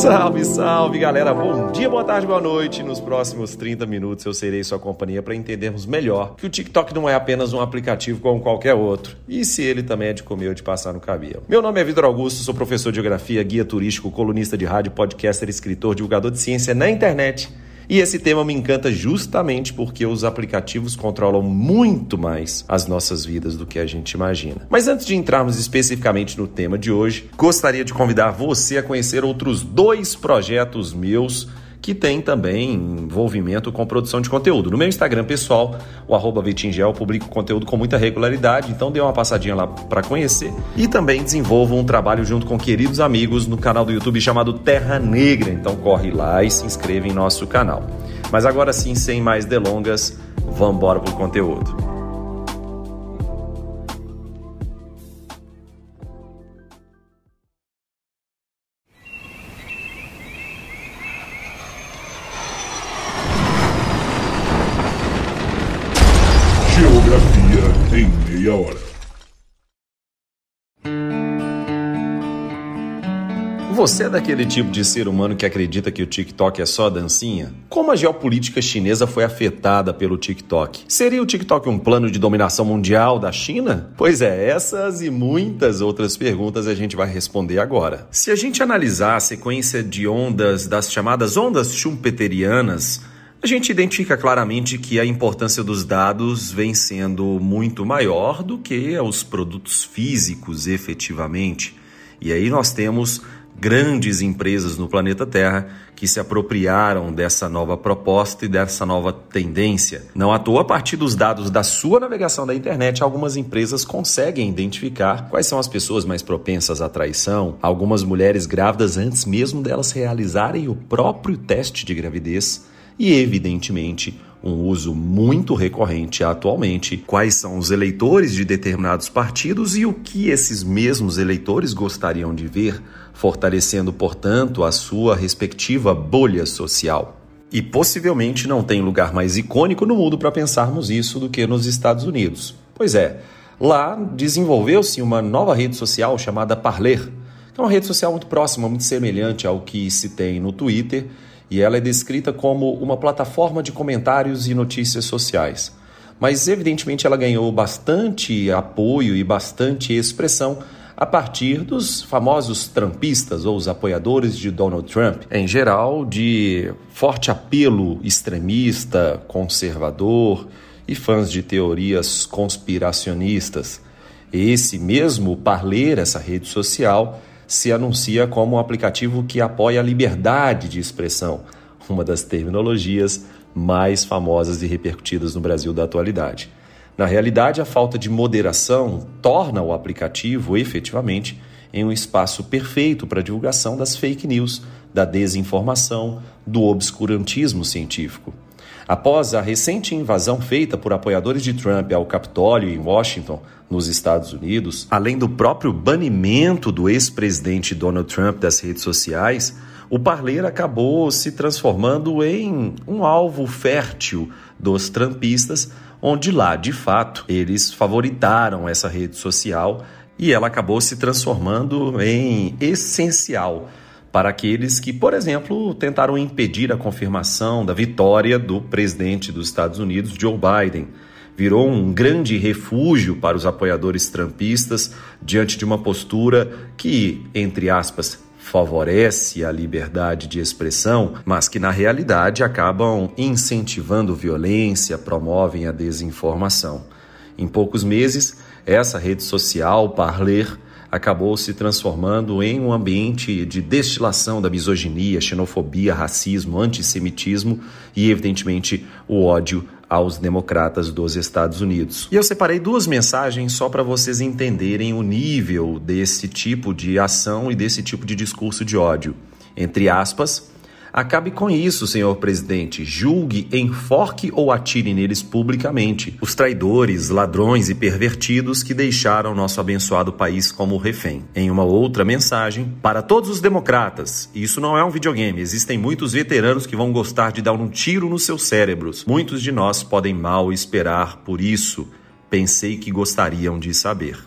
Salve, salve galera, bom dia, boa tarde, boa noite. Nos próximos 30 minutos eu serei sua companhia para entendermos melhor que o TikTok não é apenas um aplicativo como qualquer outro e se ele também é de comer ou de passar no cabelo. Meu nome é Vitor Augusto, sou professor de geografia, guia turístico, colunista de rádio, podcaster, escritor, divulgador de ciência na internet e esse tema me encanta justamente porque os aplicativos controlam muito mais as nossas vidas do que a gente imagina. Mas antes de entrarmos especificamente no tema de hoje, gostaria de convidar você a conhecer outros dois projetos meus que tem também envolvimento com produção de conteúdo. No meu Instagram pessoal, o arroba Vitingel, publico conteúdo com muita regularidade, então dê uma passadinha lá para conhecer. E também desenvolvo um trabalho junto com queridos amigos no canal do YouTube chamado Terra Negra, então corre lá e se inscreva em nosso canal. Mas agora sim, sem mais delongas, vamos embora pro conteúdo. Você é daquele tipo de ser humano que acredita que o TikTok é só dancinha? Como a geopolítica chinesa foi afetada pelo TikTok? Seria o TikTok um plano de dominação mundial da China? Pois é, essas e muitas outras perguntas a gente vai responder agora. Se a gente analisar a sequência de ondas das chamadas ondas schumpeterianas, a gente identifica claramente que a importância dos dados vem sendo muito maior do que os produtos físicos efetivamente. E aí nós temos grandes empresas no planeta Terra que se apropriaram dessa nova proposta e dessa nova tendência. Não à toa, a partir dos dados da sua navegação da internet, algumas empresas conseguem identificar quais são as pessoas mais propensas à traição, algumas mulheres grávidas antes mesmo delas realizarem o próprio teste de gravidez e, evidentemente, um uso muito recorrente atualmente, quais são os eleitores de determinados partidos e o que esses mesmos eleitores gostariam de ver, fortalecendo, portanto, a sua respectiva bolha social. E possivelmente não tem lugar mais icônico no mundo para pensarmos isso do que nos Estados Unidos. Pois é, lá desenvolveu-se uma nova rede social chamada Parler, que é uma rede social muito próxima, muito semelhante ao que se tem no Twitter e ela é descrita como uma plataforma de comentários e notícias sociais. Mas, evidentemente, ela ganhou bastante apoio e bastante expressão a partir dos famosos trumpistas ou os apoiadores de Donald Trump, em geral de forte apelo extremista, conservador e fãs de teorias conspiracionistas. Esse mesmo Parler, essa rede social, se anuncia como um aplicativo que apoia a liberdade de expressão, uma das terminologias mais famosas e repercutidas no Brasil da atualidade. Na realidade, a falta de moderação torna o aplicativo efetivamente em um espaço perfeito para a divulgação das fake news, da desinformação, do obscurantismo científico. Após a recente invasão feita por apoiadores de Trump ao Capitólio em Washington, nos Estados Unidos, além do próprio banimento do ex-presidente Donald Trump das redes sociais, o Parler acabou se transformando em um alvo fértil dos trumpistas, onde lá, de fato, eles favoritaram essa rede social e ela acabou se transformando em essencial para aqueles que, por exemplo, tentaram impedir a confirmação da vitória do presidente dos Estados Unidos, Joe Biden. Virou um grande refúgio para os apoiadores trumpistas diante de uma postura que, entre aspas, favorece a liberdade de expressão, mas que na realidade acabam incentivando violência, promovem a desinformação. Em poucos meses, essa rede social, Parler, acabou se transformando em um ambiente de destilação da misoginia, xenofobia, racismo, antissemitismo e, evidentemente, o ódio aos democratas dos Estados Unidos. E eu separei duas mensagens só para vocês entenderem o nível desse tipo de ação e desse tipo de discurso de ódio. Entre aspas, Acabe com isso, senhor presidente. Julgue, enforque ou atire neles publicamente. Os traidores, ladrões e pervertidos que deixaram nosso abençoado país como refém. Em uma outra mensagem, para todos os democratas, isso não é um videogame. Existem muitos veteranos que vão gostar de dar um tiro nos seus cérebros. Muitos de nós podem mal esperar por isso. Pensei que gostariam de saber.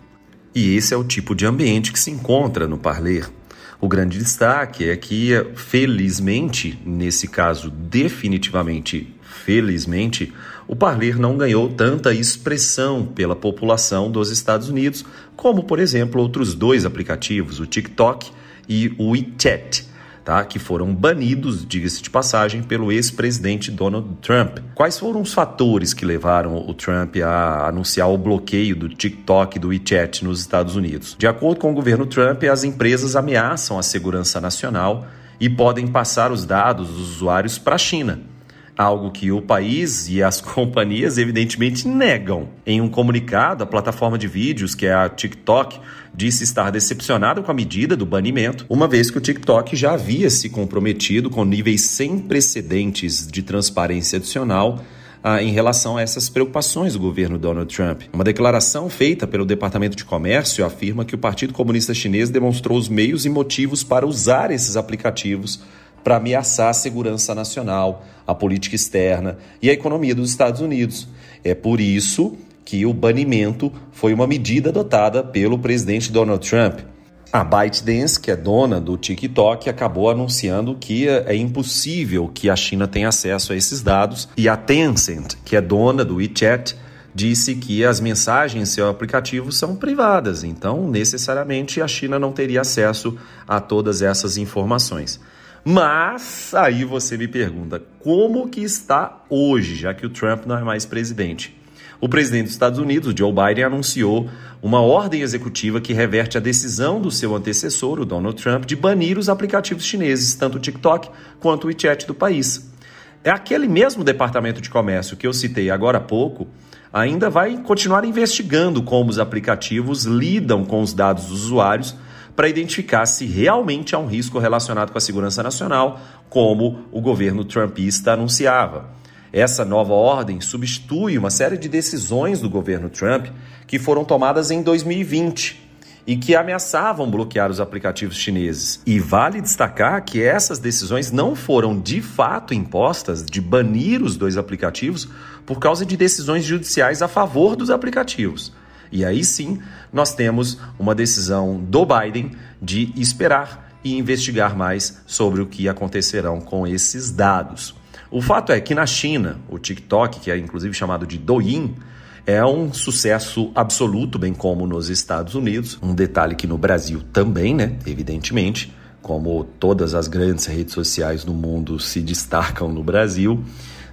E esse é o tipo de ambiente que se encontra no Parler. O grande destaque é que, felizmente, nesse caso, definitivamente felizmente, o Parler não ganhou tanta expressão pela população dos Estados Unidos, como, por exemplo, outros dois aplicativos, o TikTok e o WeChat tá? que foram banidos, diga-se de passagem, pelo ex-presidente Donald Trump. Quais foram os fatores que levaram o Trump a anunciar o bloqueio do TikTok e do WeChat nos Estados Unidos? De acordo com o governo Trump, as empresas ameaçam a segurança nacional e podem passar os dados dos usuários para a China algo que o país e as companhias evidentemente negam. Em um comunicado, a plataforma de vídeos, que é a TikTok, disse estar decepcionada com a medida do banimento, uma vez que o TikTok já havia se comprometido com níveis sem precedentes de transparência adicional ah, em relação a essas preocupações do governo Donald Trump. Uma declaração feita pelo Departamento de Comércio afirma que o Partido Comunista Chinês demonstrou os meios e motivos para usar esses aplicativos para ameaçar a segurança nacional, a política externa e a economia dos Estados Unidos. É por isso que o banimento foi uma medida adotada pelo presidente Donald Trump. A ByteDance, que é dona do TikTok, acabou anunciando que é impossível que a China tenha acesso a esses dados, e a Tencent, que é dona do WeChat, disse que as mensagens em seu aplicativo são privadas, então necessariamente a China não teria acesso a todas essas informações. Mas aí você me pergunta, como que está hoje, já que o Trump não é mais presidente? O presidente dos Estados Unidos, Joe Biden, anunciou uma ordem executiva que reverte a decisão do seu antecessor, o Donald Trump, de banir os aplicativos chineses, tanto o TikTok quanto o WeChat do país. É aquele mesmo departamento de comércio que eu citei agora há pouco, ainda vai continuar investigando como os aplicativos lidam com os dados dos usuários para identificar se realmente há um risco relacionado com a segurança nacional, como o governo trumpista anunciava. Essa nova ordem substitui uma série de decisões do governo Trump que foram tomadas em 2020 e que ameaçavam bloquear os aplicativos chineses. E vale destacar que essas decisões não foram de fato impostas de banir os dois aplicativos por causa de decisões judiciais a favor dos aplicativos. E aí sim, nós temos uma decisão do Biden de esperar e investigar mais sobre o que acontecerão com esses dados. O fato é que na China, o TikTok, que é inclusive chamado de Douyin, é um sucesso absoluto, bem como nos Estados Unidos. Um detalhe que no Brasil também, né? Evidentemente, como todas as grandes redes sociais do mundo se destacam no Brasil.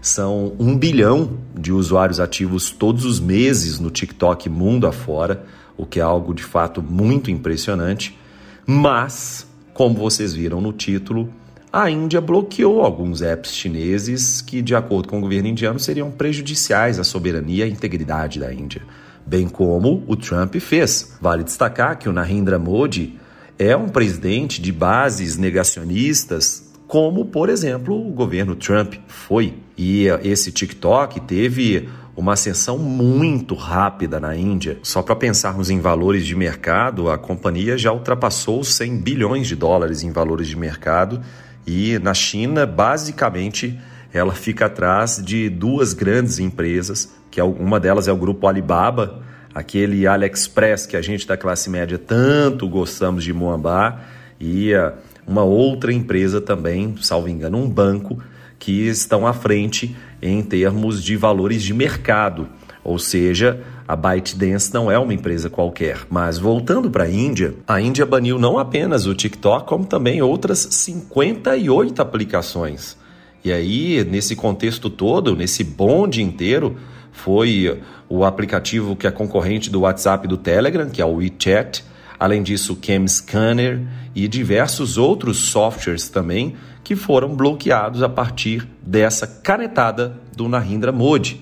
São um bilhão de usuários ativos todos os meses no TikTok mundo afora, o que é algo de fato muito impressionante. Mas, como vocês viram no título, a Índia bloqueou alguns apps chineses que, de acordo com o governo indiano, seriam prejudiciais à soberania e integridade da Índia, bem como o Trump fez. Vale destacar que o Narendra Modi é um presidente de bases negacionistas como, por exemplo, o governo Trump foi. E esse TikTok teve uma ascensão muito rápida na Índia. Só para pensarmos em valores de mercado, a companhia já ultrapassou 100 bilhões de dólares em valores de mercado e na China, basicamente, ela fica atrás de duas grandes empresas, que é uma delas é o grupo Alibaba, aquele AliExpress que a gente da classe média tanto gostamos de Moambá e uma outra empresa também, salvo engano, um banco, que estão à frente em termos de valores de mercado. Ou seja, a ByteDance não é uma empresa qualquer. Mas voltando para a Índia, a Índia baniu não apenas o TikTok, como também outras 58 aplicações. E aí, nesse contexto todo, nesse bonde inteiro, foi o aplicativo que é concorrente do WhatsApp e do Telegram, que é o WeChat, Além disso, o Cam Scanner e diversos outros softwares também que foram bloqueados a partir dessa canetada do Narendra Modi.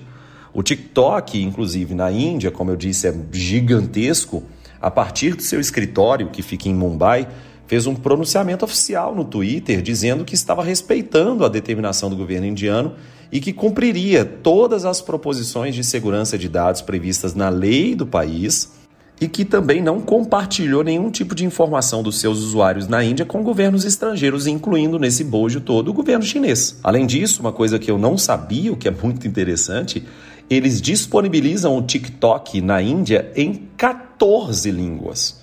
O TikTok, inclusive na Índia, como eu disse, é gigantesco. A partir do seu escritório, que fica em Mumbai, fez um pronunciamento oficial no Twitter dizendo que estava respeitando a determinação do governo indiano e que cumpriria todas as proposições de segurança de dados previstas na lei do país e que também não compartilhou nenhum tipo de informação dos seus usuários na Índia com governos estrangeiros, incluindo nesse bojo todo o governo chinês. Além disso, uma coisa que eu não sabia, o que é muito interessante, eles disponibilizam o TikTok na Índia em 14 línguas.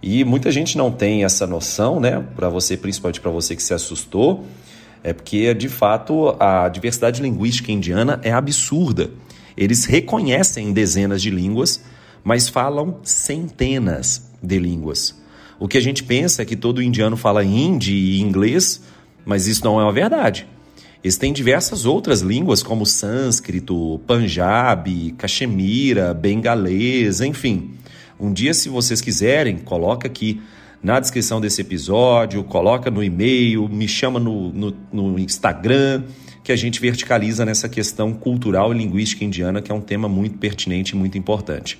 E muita gente não tem essa noção, né? Para você, principalmente para você que se assustou, é porque de fato a diversidade linguística indiana é absurda. Eles reconhecem dezenas de línguas, mas falam centenas de línguas. O que a gente pensa é que todo indiano fala hindi e inglês, mas isso não é uma verdade. Eles têm diversas outras línguas, como sânscrito, panjabi, cachemira, bengalês, enfim. Um dia, se vocês quiserem, coloca aqui na descrição desse episódio, coloca no e-mail, me chama no, no, no Instagram, que a gente verticaliza nessa questão cultural e linguística indiana, que é um tema muito pertinente e muito importante.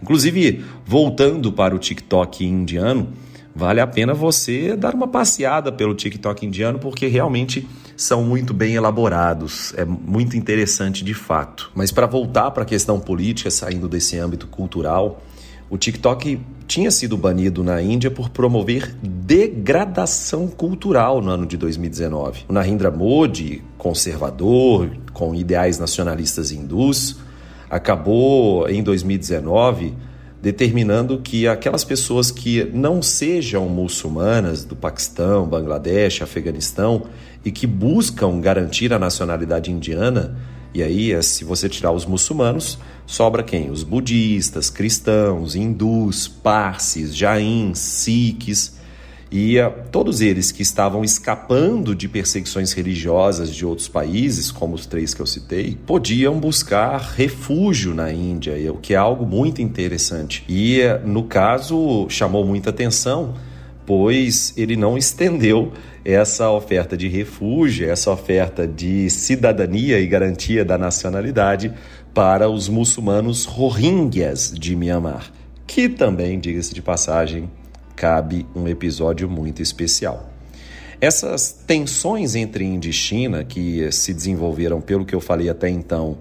Inclusive, voltando para o TikTok indiano, vale a pena você dar uma passeada pelo TikTok indiano, porque realmente são muito bem elaborados, é muito interessante de fato. Mas para voltar para a questão política, saindo desse âmbito cultural, o TikTok tinha sido banido na Índia por promover degradação cultural no ano de 2019. O Narendra Modi, conservador, com ideais nacionalistas hindus, acabou em 2019 determinando que aquelas pessoas que não sejam muçulmanas do Paquistão, Bangladesh, Afeganistão e que buscam garantir a nacionalidade indiana e aí, se você tirar os muçulmanos, sobra quem? Os budistas, cristãos, hindus, parsis, jains, sikhs. E todos eles que estavam escapando de perseguições religiosas de outros países, como os três que eu citei, podiam buscar refúgio na Índia, o que é algo muito interessante. E, no caso, chamou muita atenção pois ele não estendeu essa oferta de refúgio, essa oferta de cidadania e garantia da nacionalidade para os muçulmanos rohingyas de Myanmar, que também, diga-se de passagem, cabe um episódio muito especial. Essas tensões entre Índia e China, que se desenvolveram, pelo que eu falei até então,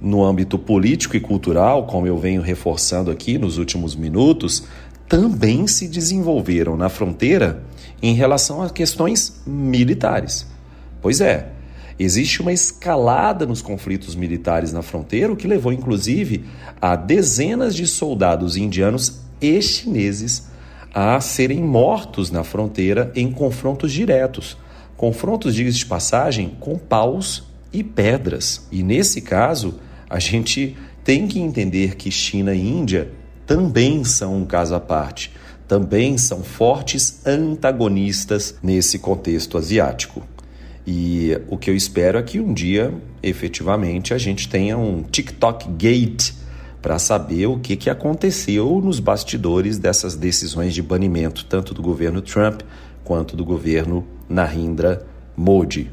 no âmbito político e cultural, como eu venho reforçando aqui nos últimos minutos, também se desenvolveram na fronteira em relação a questões militares. Pois é, existe uma escalada nos conflitos militares na fronteira, o que levou inclusive a dezenas de soldados indianos e chineses a serem mortos na fronteira em confrontos diretos. Confrontos, diga-se de passagem, com paus e pedras. E nesse caso, a gente tem que entender que China e Índia também são um caso à parte, também são fortes antagonistas nesse contexto asiático. E o que eu espero é que um dia, efetivamente, a gente tenha um TikTok Gate para saber o que, que aconteceu nos bastidores dessas decisões de banimento, tanto do governo Trump quanto do governo Narendra Modi.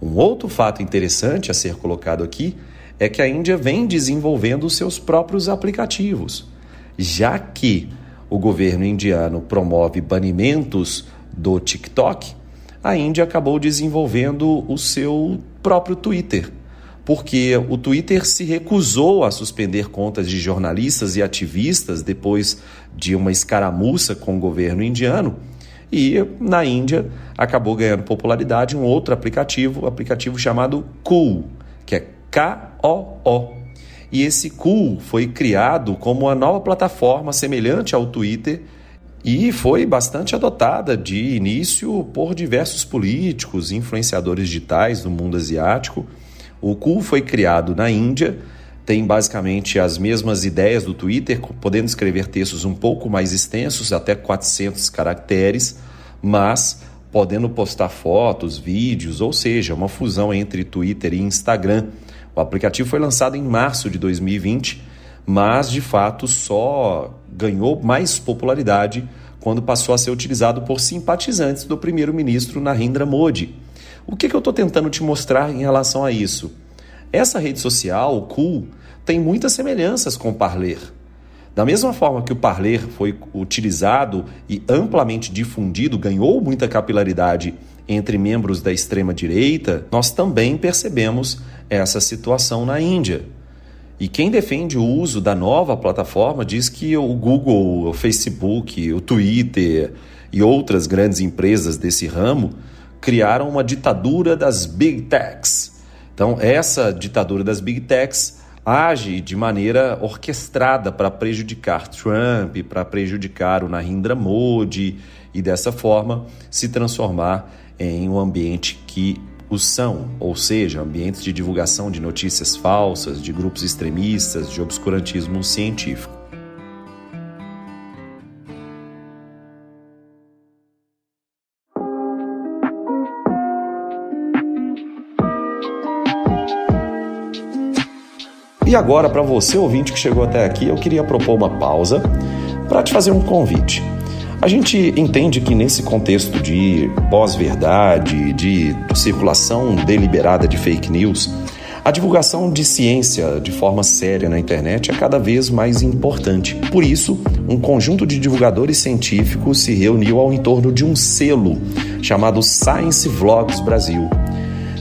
Um outro fato interessante a ser colocado aqui é que a Índia vem desenvolvendo seus próprios aplicativos já que o governo indiano promove banimentos do TikTok, a Índia acabou desenvolvendo o seu próprio Twitter, porque o Twitter se recusou a suspender contas de jornalistas e ativistas depois de uma escaramuça com o governo indiano. E na Índia acabou ganhando popularidade um outro aplicativo, aplicativo chamado Cool, que é K-O-O. E esse Cool foi criado como uma nova plataforma semelhante ao Twitter e foi bastante adotada de início por diversos políticos, influenciadores digitais do mundo asiático. O Cool foi criado na Índia, tem basicamente as mesmas ideias do Twitter, podendo escrever textos um pouco mais extensos, até 400 caracteres, mas podendo postar fotos, vídeos, ou seja, uma fusão entre Twitter e Instagram. O aplicativo foi lançado em março de 2020, mas de fato só ganhou mais popularidade quando passou a ser utilizado por simpatizantes do primeiro-ministro Narendra Modi. O que, que eu estou tentando te mostrar em relação a isso? Essa rede social, o Cool, tem muitas semelhanças com o Parler. Da mesma forma que o Parler foi utilizado e amplamente difundido, ganhou muita capilaridade entre membros da extrema-direita, nós também percebemos essa situação na Índia. E quem defende o uso da nova plataforma diz que o Google, o Facebook, o Twitter e outras grandes empresas desse ramo criaram uma ditadura das big techs. Então, essa ditadura das big techs age de maneira orquestrada para prejudicar Trump, para prejudicar o Narendra Modi e dessa forma se transformar em um ambiente que os são, ou seja, ambientes de divulgação de notícias falsas, de grupos extremistas, de obscurantismo científico. E agora, para você ouvinte que chegou até aqui, eu queria propor uma pausa para te fazer um convite. A gente entende que nesse contexto de pós-verdade, de circulação deliberada de fake news, a divulgação de ciência de forma séria na internet é cada vez mais importante. Por isso, um conjunto de divulgadores científicos se reuniu ao entorno de um selo chamado Science Vlogs Brasil.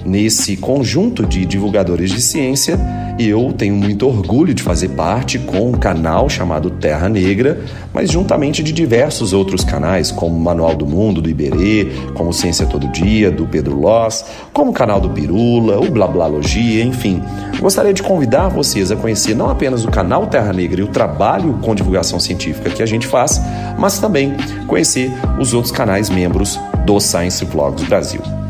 Nesse conjunto de divulgadores de ciência, eu tenho muito orgulho de fazer parte com um canal chamado Terra Negra, mas juntamente de diversos outros canais, como Manual do Mundo, do Iberê, como Ciência Todo Dia, do Pedro Loss, como o canal do Pirula, o Blablalogia, enfim. Gostaria de convidar vocês a conhecer não apenas o canal Terra Negra e o trabalho com divulgação científica que a gente faz, mas também conhecer os outros canais membros do Science Vlogs Brasil.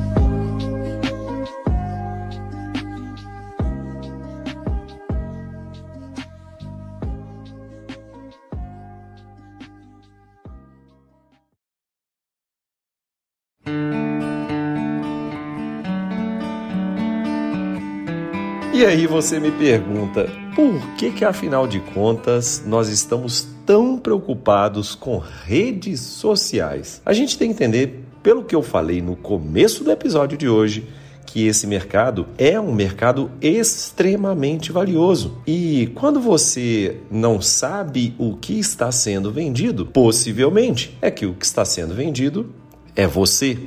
E aí você me pergunta, por que que afinal de contas nós estamos tão preocupados com redes sociais? A gente tem que entender, pelo que eu falei no começo do episódio de hoje, que esse mercado é um mercado extremamente valioso. E quando você não sabe o que está sendo vendido, possivelmente é que o que está sendo vendido é você.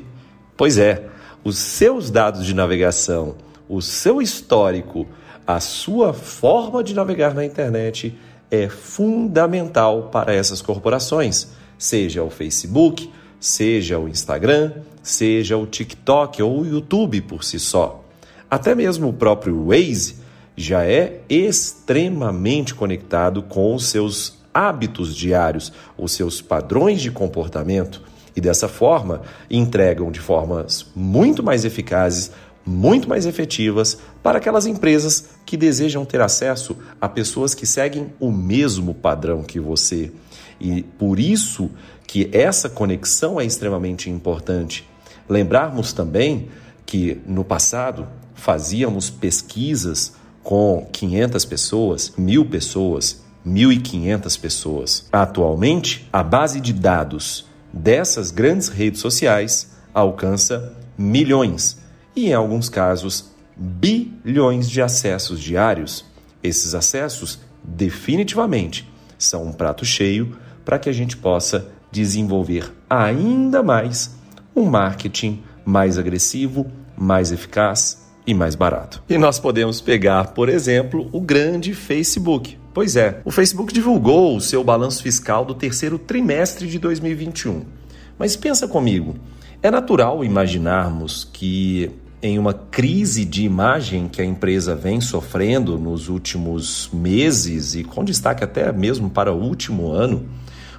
Pois é, os seus dados de navegação o seu histórico, a sua forma de navegar na internet é fundamental para essas corporações, seja o Facebook, seja o Instagram, seja o TikTok ou o YouTube por si só. Até mesmo o próprio Waze já é extremamente conectado com os seus hábitos diários, os seus padrões de comportamento e dessa forma entregam de formas muito mais eficazes muito mais efetivas para aquelas empresas que desejam ter acesso a pessoas que seguem o mesmo padrão que você. E por isso que essa conexão é extremamente importante. Lembrarmos também que no passado fazíamos pesquisas com 500 pessoas, mil pessoas, 1.500 pessoas. Atualmente, a base de dados dessas grandes redes sociais alcança milhões e, em alguns casos, bilhões de acessos diários. Esses acessos, definitivamente, são um prato cheio para que a gente possa desenvolver ainda mais um marketing mais agressivo, mais eficaz e mais barato. E nós podemos pegar, por exemplo, o grande Facebook. Pois é, o Facebook divulgou o seu balanço fiscal do terceiro trimestre de 2021. Mas pensa comigo, é natural imaginarmos que em uma crise de imagem que a empresa vem sofrendo nos últimos meses e com destaque até mesmo para o último ano,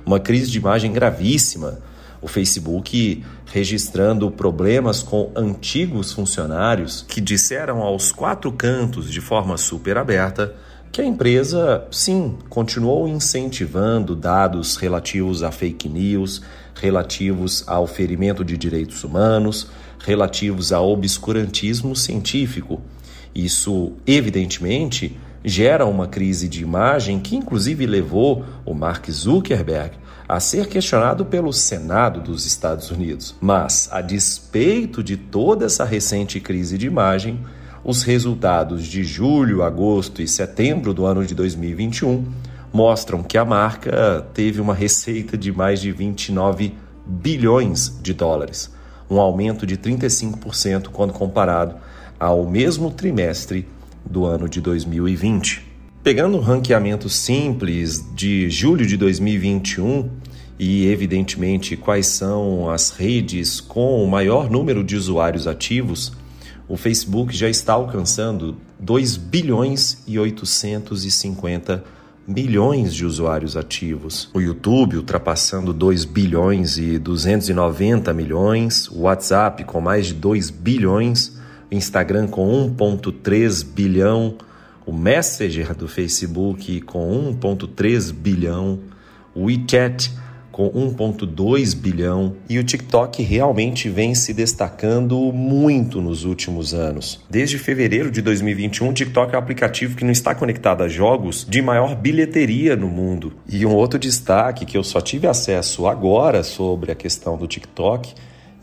uma crise de imagem gravíssima. O Facebook registrando problemas com antigos funcionários que disseram aos quatro cantos de forma super aberta que a empresa, sim, continuou incentivando dados relativos a fake news, relativos ao ferimento de direitos humanos, relativos ao obscurantismo científico. Isso, evidentemente, gera uma crise de imagem que, inclusive, levou o Mark Zuckerberg a ser questionado pelo Senado dos Estados Unidos. Mas, a despeito de toda essa recente crise de imagem, os resultados de julho, agosto e setembro do ano de 2021 mostram que a marca teve uma receita de mais de 29 bilhões de dólares um aumento de 35% quando comparado ao mesmo trimestre do ano de 2020. Pegando um ranqueamento simples de julho de 2021 e, evidentemente, quais são as redes com o maior número de usuários ativos, o Facebook já está alcançando 2 bilhões e 850 milhões de usuários ativos. O YouTube ultrapassando 2 bilhões e 290 milhões, o WhatsApp com mais de 2 bilhões, o Instagram com 1.3 bilhão, o Messenger do Facebook com 1.3 bilhão, o WeChat com 1,2 bilhão, e o TikTok realmente vem se destacando muito nos últimos anos. Desde fevereiro de 2021, o TikTok é o aplicativo que não está conectado a jogos de maior bilheteria no mundo. E um outro destaque que eu só tive acesso agora sobre a questão do TikTok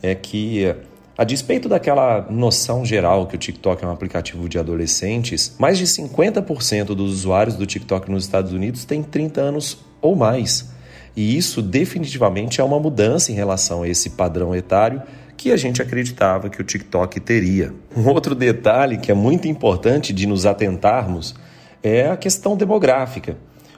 é que a despeito daquela noção geral que o TikTok é um aplicativo de adolescentes, mais de 50% dos usuários do TikTok nos Estados Unidos têm 30 anos ou mais. E isso definitivamente é uma mudança em relação a esse padrão etário que a gente acreditava que o TikTok teria. Um outro detalhe que é muito importante de nos atentarmos é a questão demográfica,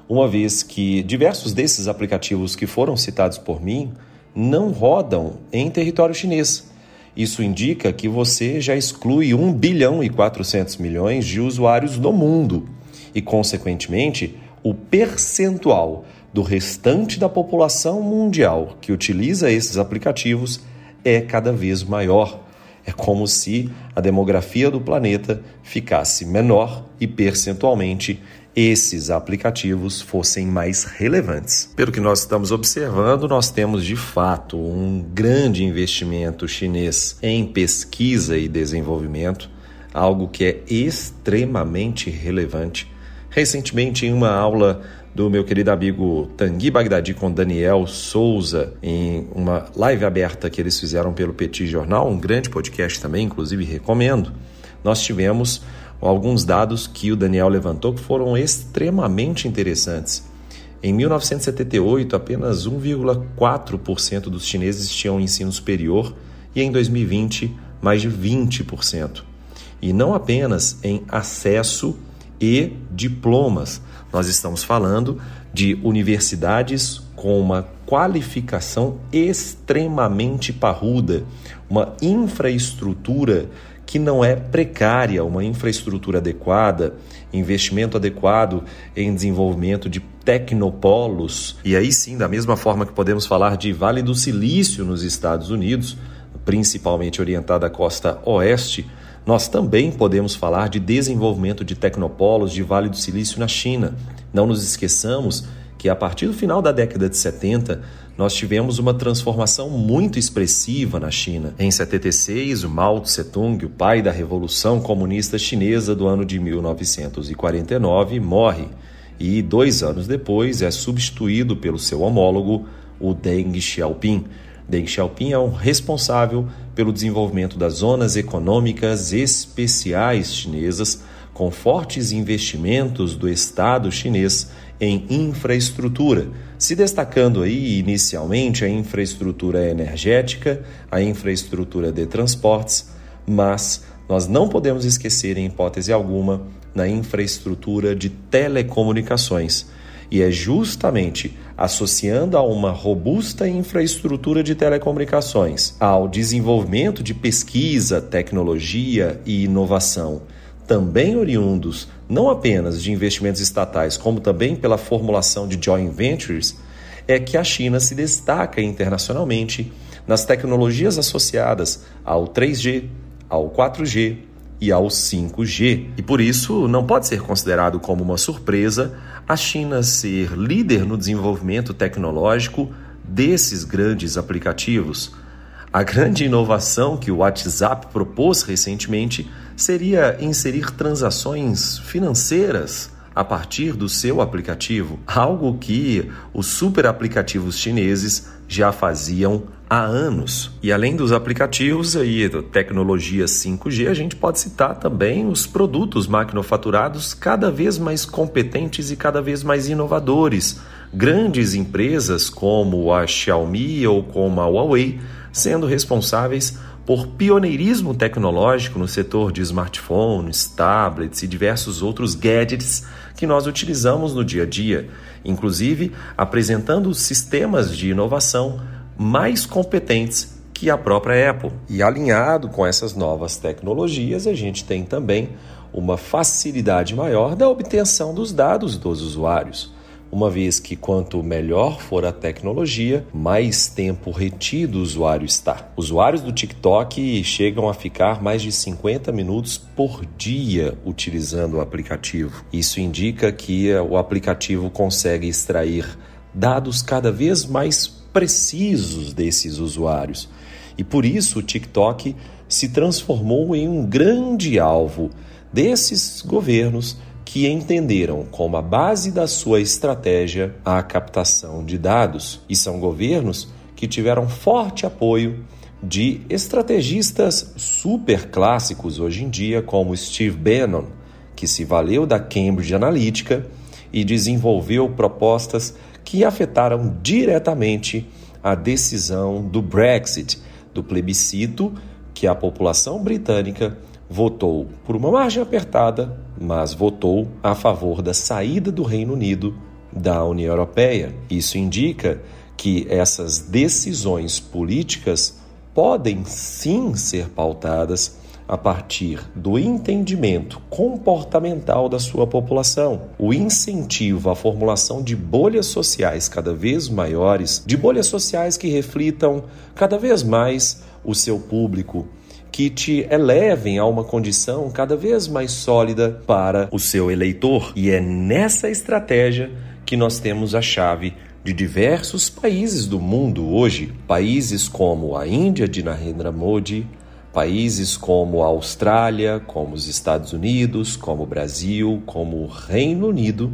uma vez que diversos desses aplicativos que foram citados por mim não rodam em território chinês. Isso indica que você já exclui 1 bilhão e 400 milhões de usuários no mundo e, consequentemente, o percentual do restante da população mundial que utiliza esses aplicativos é cada vez maior. É como se a demografia do planeta ficasse menor e percentualmente esses aplicativos fossem mais relevantes. Pelo que nós estamos observando, nós temos de fato um grande investimento chinês em pesquisa e desenvolvimento, algo que é extremamente relevante. Recentemente, em uma aula do meu querido amigo Tanguy Bagdadi com Daniel Souza em uma live aberta que eles fizeram pelo Petit Jornal, um grande podcast também, inclusive recomendo. Nós tivemos alguns dados que o Daniel levantou que foram extremamente interessantes. Em 1978, apenas 1,4% dos chineses tinham ensino superior e em 2020, mais de 20%. E não apenas em acesso e diplomas, nós estamos falando de universidades com uma qualificação extremamente parruda, uma infraestrutura que não é precária, uma infraestrutura adequada, investimento adequado em desenvolvimento de tecnopolos. E aí sim, da mesma forma que podemos falar de Vale do Silício nos Estados Unidos, principalmente orientada à costa oeste, nós também podemos falar de desenvolvimento de tecnopolos de Vale do Silício na China. Não nos esqueçamos que a partir do final da década de 70, nós tivemos uma transformação muito expressiva na China. Em 76, o Mao Tse-tung, o pai da Revolução Comunista Chinesa do ano de 1949, morre e dois anos depois é substituído pelo seu homólogo, o Deng Xiaoping. Deng Xiaoping é o responsável pelo desenvolvimento das zonas econômicas especiais chinesas, com fortes investimentos do Estado chinês em infraestrutura, se destacando aí inicialmente a infraestrutura energética, a infraestrutura de transportes, mas nós não podemos esquecer, em hipótese alguma, na infraestrutura de telecomunicações e é justamente associando a uma robusta infraestrutura de telecomunicações, ao desenvolvimento de pesquisa, tecnologia e inovação, também oriundos não apenas de investimentos estatais, como também pela formulação de joint ventures, é que a China se destaca internacionalmente nas tecnologias associadas ao 3G, ao 4G, e ao 5G. E por isso não pode ser considerado como uma surpresa a China ser líder no desenvolvimento tecnológico desses grandes aplicativos. A grande inovação que o WhatsApp propôs recentemente seria inserir transações financeiras a partir do seu aplicativo, algo que os super aplicativos chineses já faziam há anos. E além dos aplicativos da tecnologia 5G, a gente pode citar também os produtos maquinofaturados cada vez mais competentes e cada vez mais inovadores. Grandes empresas como a Xiaomi ou como a Huawei sendo responsáveis por pioneirismo tecnológico no setor de smartphones, tablets e diversos outros gadgets que nós utilizamos no dia a dia, inclusive apresentando sistemas de inovação mais competentes que a própria Apple. E alinhado com essas novas tecnologias, a gente tem também uma facilidade maior da obtenção dos dados dos usuários uma vez que quanto melhor for a tecnologia, mais tempo retido o usuário está. Usuários do TikTok chegam a ficar mais de 50 minutos por dia utilizando o aplicativo. Isso indica que o aplicativo consegue extrair dados cada vez mais precisos desses usuários. E por isso o TikTok se transformou em um grande alvo desses governos que entenderam como a base da sua estratégia a captação de dados, e são governos que tiveram forte apoio de estrategistas super clássicos hoje em dia, como Steve Bannon, que se valeu da Cambridge Analytica e desenvolveu propostas que afetaram diretamente a decisão do Brexit, do plebiscito que a população britânica votou por uma margem apertada, mas votou a favor da saída do Reino Unido da União Europeia. Isso indica que essas decisões políticas podem sim ser pautadas a partir do entendimento comportamental da sua população, o incentivo à formulação de bolhas sociais cada vez maiores, de bolhas sociais que reflitam cada vez mais o seu público que te elevem a uma condição cada vez mais sólida para o seu eleitor. E é nessa estratégia que nós temos a chave de diversos países do mundo hoje, países como a Índia de Narendra Modi, países como a Austrália, como os Estados Unidos, como o Brasil, como o Reino Unido,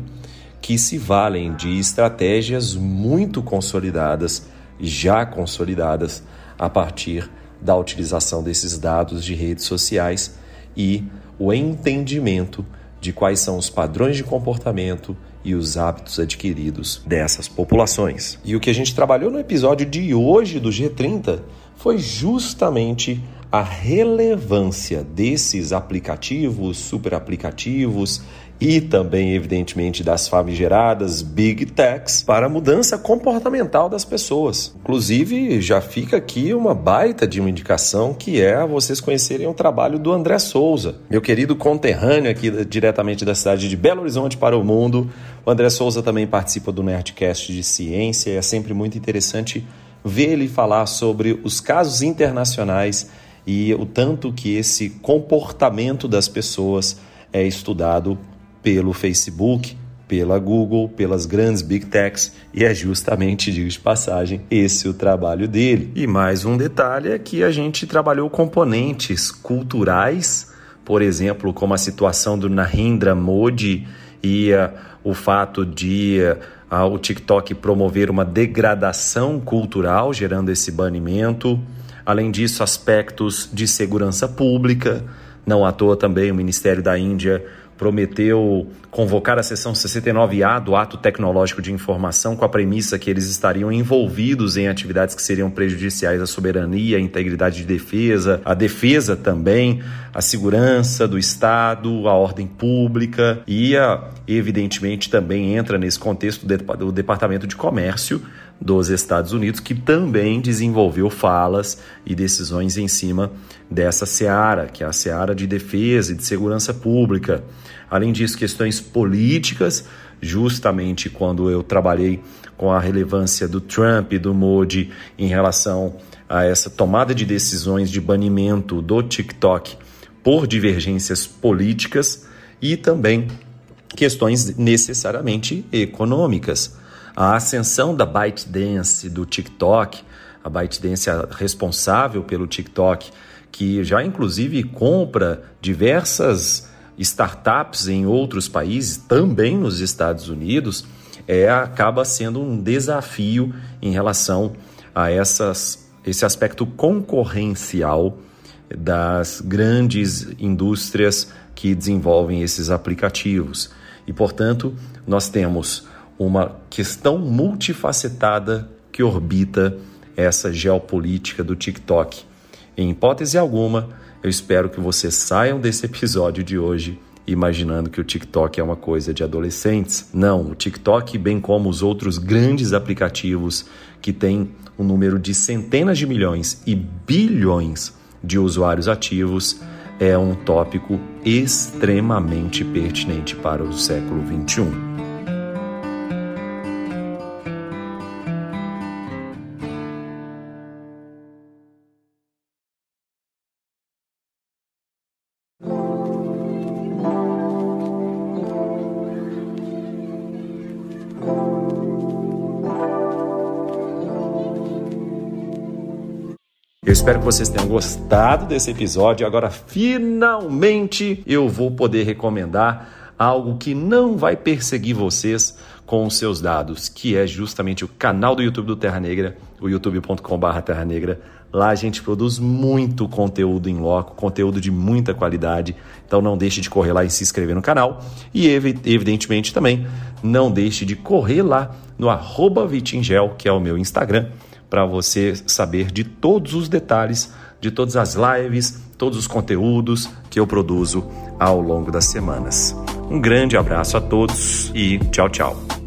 que se valem de estratégias muito consolidadas, já consolidadas a partir da utilização desses dados de redes sociais e o entendimento de quais são os padrões de comportamento e os hábitos adquiridos dessas populações. E o que a gente trabalhou no episódio de hoje do G30 foi justamente a relevância desses aplicativos, super aplicativos e também, evidentemente, das famigeradas Big Techs para a mudança comportamental das pessoas. Inclusive, já fica aqui uma baita de uma indicação que é vocês conhecerem o trabalho do André Souza, meu querido conterrâneo aqui diretamente da cidade de Belo Horizonte para o mundo. O André Souza também participa do Nerdcast de Ciência e é sempre muito interessante ver ele falar sobre os casos internacionais e o tanto que esse comportamento das pessoas é estudado pelo Facebook, pela Google, pelas grandes big techs, e é justamente, digo de passagem, esse o trabalho dele. E mais um detalhe é que a gente trabalhou componentes culturais, por exemplo, como a situação do Narendra Modi e uh, o fato de uh, o TikTok promover uma degradação cultural, gerando esse banimento. Além disso, aspectos de segurança pública. Não à toa também o Ministério da Índia prometeu convocar a sessão 69A do Ato Tecnológico de Informação com a premissa que eles estariam envolvidos em atividades que seriam prejudiciais à soberania, à integridade de defesa, à defesa também, à segurança do Estado, à ordem pública. E, evidentemente, também entra nesse contexto o Departamento de Comércio dos Estados Unidos, que também desenvolveu falas e decisões em cima dessa seara, que é a seara de defesa e de segurança pública. Além disso, questões políticas, justamente quando eu trabalhei com a relevância do Trump e do Modi em relação a essa tomada de decisões de banimento do TikTok por divergências políticas e também questões necessariamente econômicas. A ascensão da ByteDance do TikTok, a ByteDance é responsável pelo TikTok, que já inclusive compra diversas startups em outros países, também nos Estados Unidos, é, acaba sendo um desafio em relação a essas, esse aspecto concorrencial das grandes indústrias que desenvolvem esses aplicativos. E, portanto, nós temos uma questão multifacetada que orbita essa geopolítica do TikTok. Em hipótese alguma, eu espero que vocês saiam desse episódio de hoje imaginando que o TikTok é uma coisa de adolescentes. Não, o TikTok, bem como os outros grandes aplicativos que têm um número de centenas de milhões e bilhões de usuários ativos, é um tópico extremamente pertinente para o século XXI. Eu espero que vocês tenham gostado desse episódio. Agora, finalmente, eu vou poder recomendar algo que não vai perseguir vocês com os seus dados, que é justamente o canal do YouTube do Terra Negra, o youtube.com.br Terra Negra. Lá a gente produz muito conteúdo em loco, conteúdo de muita qualidade. Então não deixe de correr lá e se inscrever no canal. E evidentemente também não deixe de correr lá no arroba Vitingel, que é o meu Instagram para você saber de todos os detalhes, de todas as lives, todos os conteúdos que eu produzo ao longo das semanas. Um grande abraço a todos e tchau, tchau.